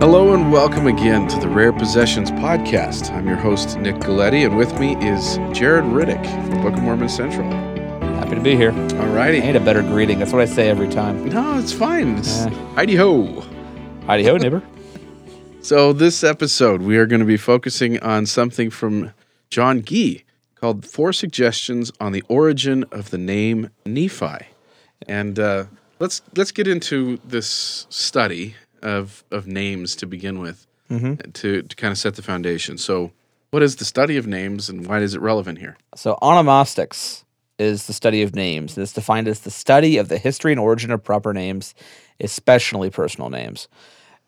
Hello and welcome again to the Rare Possessions podcast. I'm your host, Nick Galieti, and with me is Jared Riddick from Book of Mormon Central. Happy to be here. All I righty. need a better greeting. That's what I say every time. No, it's fine. It's Eh. Heidi ho. Heidi ho, neighbor. So, this episode, we are going to be focusing on something from John Gee called Four Suggestions on the Origin of the Name Nephi. And uh, let's let's get into this study of, of names to begin with to, to kind of set the foundation. So, what is the study of names and why is it relevant here? So, onomastics is the study of names. It's defined as the study of the history and origin of proper names, especially personal names.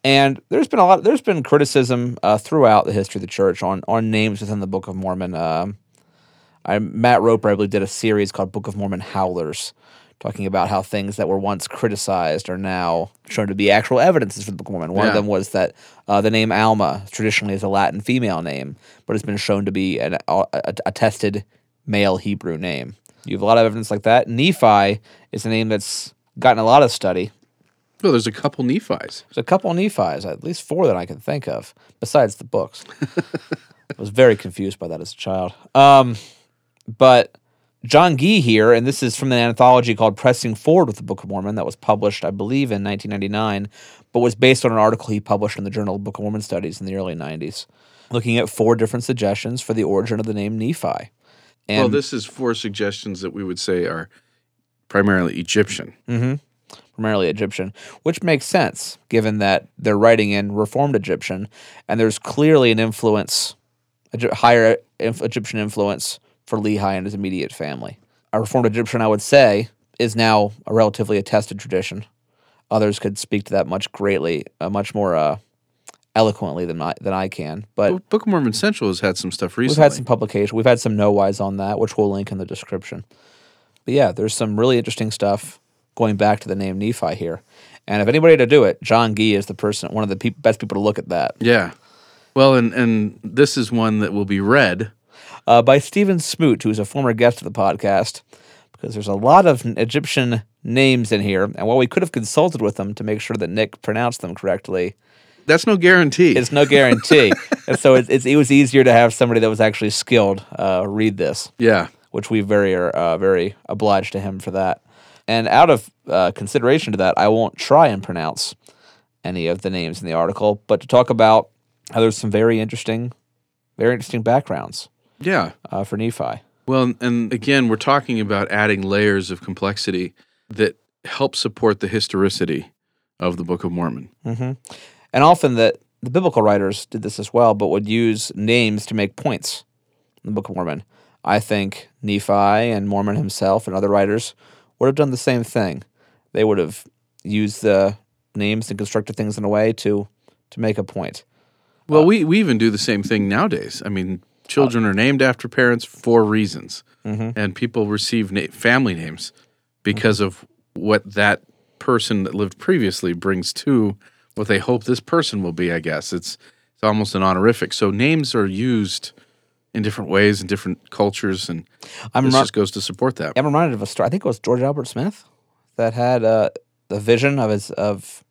And there's been a lot. There's been criticism uh, throughout the history of the church on on names within the Book of Mormon. Um, I, Matt Roper, I believe, did a series called Book of Mormon Howlers, talking about how things that were once criticized are now shown to be actual evidences for the Book of Mormon. One of them was that uh, the name Alma traditionally is a Latin female name, but it's been shown to be an a, a- attested male Hebrew name. You have a lot of evidence like that. Nephi is a name that's gotten a lot of study. Well, there's a couple Nephis. There's a couple Nephis, at least four that I can think of, besides the books. I was very confused by that as a child. Um, but John Gee here, and this is from an anthology called Pressing Forward with the Book of Mormon that was published, I believe, in 1999, but was based on an article he published in the Journal of Book of Mormon Studies in the early 90s, looking at four different suggestions for the origin of the name Nephi. And well, this is four suggestions that we would say are primarily Egyptian. Mm-hmm. primarily Egyptian, which makes sense given that they're writing in Reformed Egyptian, and there's clearly an influence, higher inf- Egyptian influence for Lehi and his immediate family. A Reformed Egyptian, I would say, is now a relatively attested tradition. Others could speak to that much greatly, uh, much more uh, eloquently than I, than I can. But Well, Book of Mormon Central has had some stuff recently. We've had some publication. We've had some KnoWhys on that, which we'll link in the description. But yeah, there's some really interesting stuff going back to the name Nephi here. And if anybody to do it, John Gee is the person, one of the peop best people to look at that. yeah. Well, and and this is one that will be read. Uh, by Stephen Smoot, who's a former guest of the podcast, because there's a lot of Egyptian names in here. And while we could have consulted with them to make sure that Nick pronounced them correctly, That's no guarantee. it's no guarantee. and so it, it's, it was easier to have somebody that was actually skilled uh, read this. yeah. which we very are uh, very obliged to him for that. And out of uh, consideration to that, I won't try and pronounce any of the names in the article, but to talk about how there's some very interesting, very interesting backgrounds Yeah. uh, for Nephi. Well, and again, we're talking about adding layers of complexity that help support the historicity of the Book of Mormon. hmm And often that the biblical writers did this as well, but would use names to make points in the Book of Mormon. I think Nephi and Mormon himself and other writers would have done the same thing. They would have used the names and constructed things in a way to to make a point. Well, we, we even do the same thing nowadays. I mean, children are named after parents for reasons, and people receive na- family names because of what that person that lived previously brings to what they hope this person will be. I guess it's it's almost an honorific. So names are used in different ways in different cultures, and I'm this not- just goes to support that. I'm reminded of a story. I think it was George Albert Smith that had uh, the vision of his of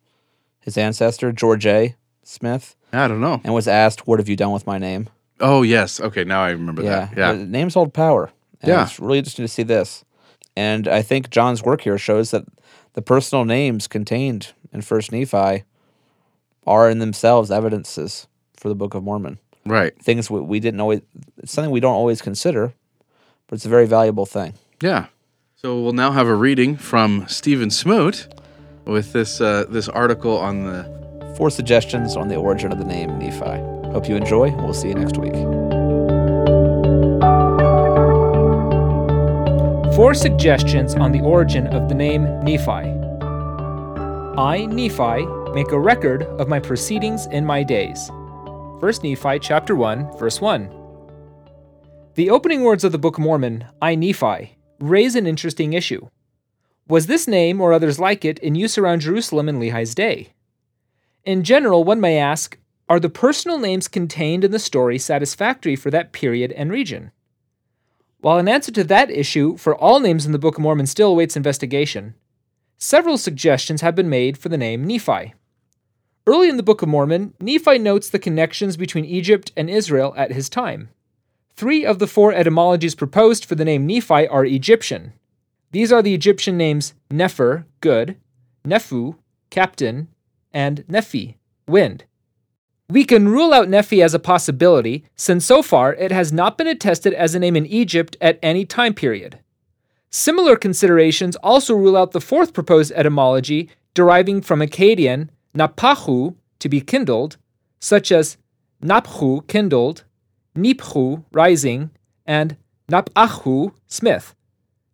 his ancestor George A. Smith, I don't know. and was asked, "What have you done with my name?" Oh yes, okay, now I remember Yeah, that. Yeah, the names hold power. Yeah. it's really interesting to see this, and I think John's work here shows that the personal names contained in First Nephi are in themselves evidences for the Book of Mormon. right. Things we, we didn't always, it's something we don't always consider, but it's a very valuable thing. Yeah. So we'll now have a reading from Stephen Smoot with this uh, this article on the Four suggestions on the origin of the name Nephi. Hope you enjoy. We'll see you next week. Four suggestions on the origin of the name Nephi. I, Nephi, make a record of my proceedings in my days. 1 Nephi chapter 1, verse 1. The opening words of the Book of Mormon, I, Nephi, raise an interesting issue. Was this name or others like it in use around Jerusalem in Lehi's day? In general, one may ask, are the personal names contained in the story satisfactory for that period and region? While an answer to that issue for all names in the Book of Mormon still awaits investigation, several suggestions have been made for the name Nephi. Early in the Book of Mormon, Nephi notes the connections between Egypt and Israel at his time. Three of the four etymologies proposed for the name Nephi are Egyptian. These are the Egyptian names Nefer, good, Nephu, captain, and Nephi, wind. We can rule out Nephi as a possibility, since so far it has not been attested as a name in Egypt at any time period. Similar considerations also rule out the fourth proposed etymology deriving from Akkadian napahu, to be kindled, such as naphu, kindled, niphu, rising, and napahu, smith,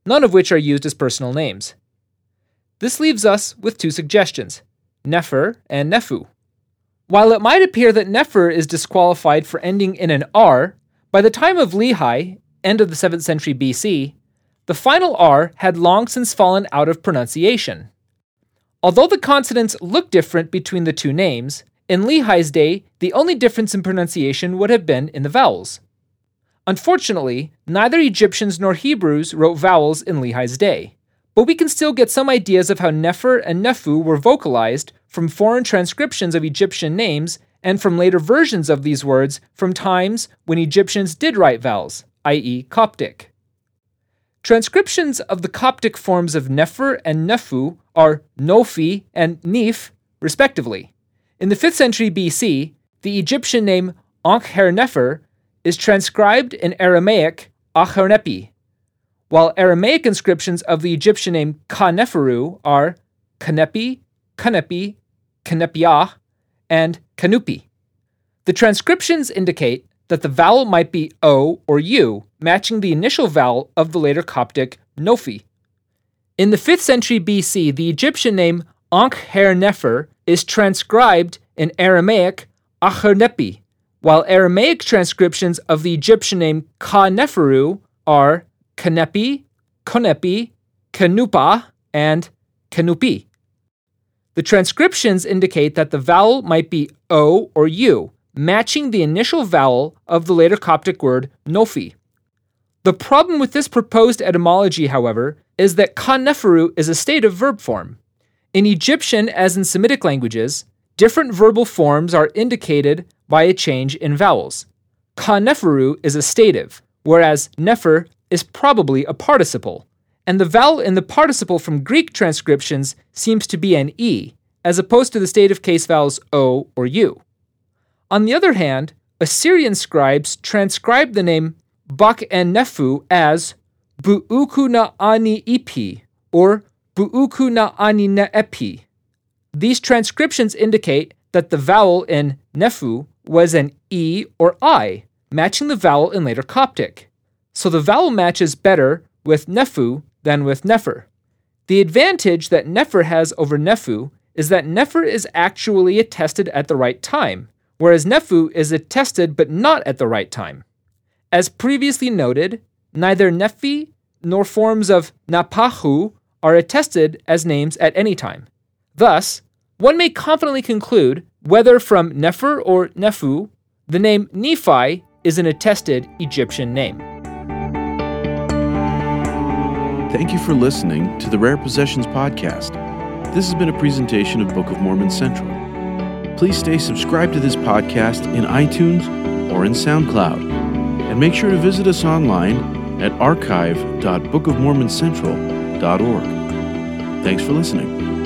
none of which are used as personal names. This leaves us with two suggestions Nefer and Nephu. While it might appear that Nefer is disqualified for ending in an R, by the time of Lehi, end of the 7th century BC, the final R had long since fallen out of pronunciation. Although the consonants look different between the two names, in Lehi's day, the only difference in pronunciation would have been in the vowels. Unfortunately, neither Egyptians nor Hebrews wrote vowels in Lehi's day, but we can still get some ideas of how Nefer and Nefu were vocalized from foreign transcriptions of Egyptian names and from later versions of these words from times when Egyptians did write vowels, i.e., Coptic. Transcriptions of the Coptic forms of Nefer and Nefu are Nofi and Nif, respectively. In the 5th century BC, the Egyptian name Ankh-Her-Nefer is transcribed in Aramaic Achernepi, while Aramaic inscriptions of the Egyptian name Ka-Neferu are Kanepi, Kanepi, Kanepiah, and Kanupi. The transcriptions indicate that the vowel might be O or U, matching the initial vowel of the later Coptic Nofi. In the 5th century BC, the Egyptian name Ankh-Her-Nefer is transcribed in Aramaic Achernepi, while Aramaic transcriptions of the Egyptian name Ka-Neferu are Kanepi, Konepi, Kanupa, and Kanupi. The transcriptions indicate that the vowel might be O or U, matching the initial vowel of the later Coptic word Nofi. The problem with this proposed etymology, however, is that Kaneferu is a stative verb form. In Egyptian, as in Semitic languages, different verbal forms are indicated by a change in vowels. Kaneferu is a stative, whereas nefer is probably a participle, and the vowel in the participle from Greek transcriptions seems to be an E, as opposed to the stative case vowels O or U. On the other hand, Assyrian scribes transcribed the name Bak and Nefu as Bu'uku na ani ipi or Bu'uku na ani ne'epi. These transcriptions indicate that the vowel in Nefu was an E or I, matching the vowel in later Coptic. So the vowel matches better with Nefu than with Nefer. The advantage that Nefer has over Nefu is that Nefer is actually attested at the right time, whereas Nefu is attested but not at the right time. As previously noted, neither Nephi nor forms of Napahu are attested as names at any time. Thus, one may confidently conclude, whether from Nefer or Nephu, the name Nephi is an attested Egyptian name. Thank you for listening to the Rare Possessions Podcast. This has been a presentation of Book of Mormon Central. Please stay subscribed to this podcast in iTunes or in SoundCloud. And make sure to visit us online at archive.bookofmormoncentral.org. Thanks for listening.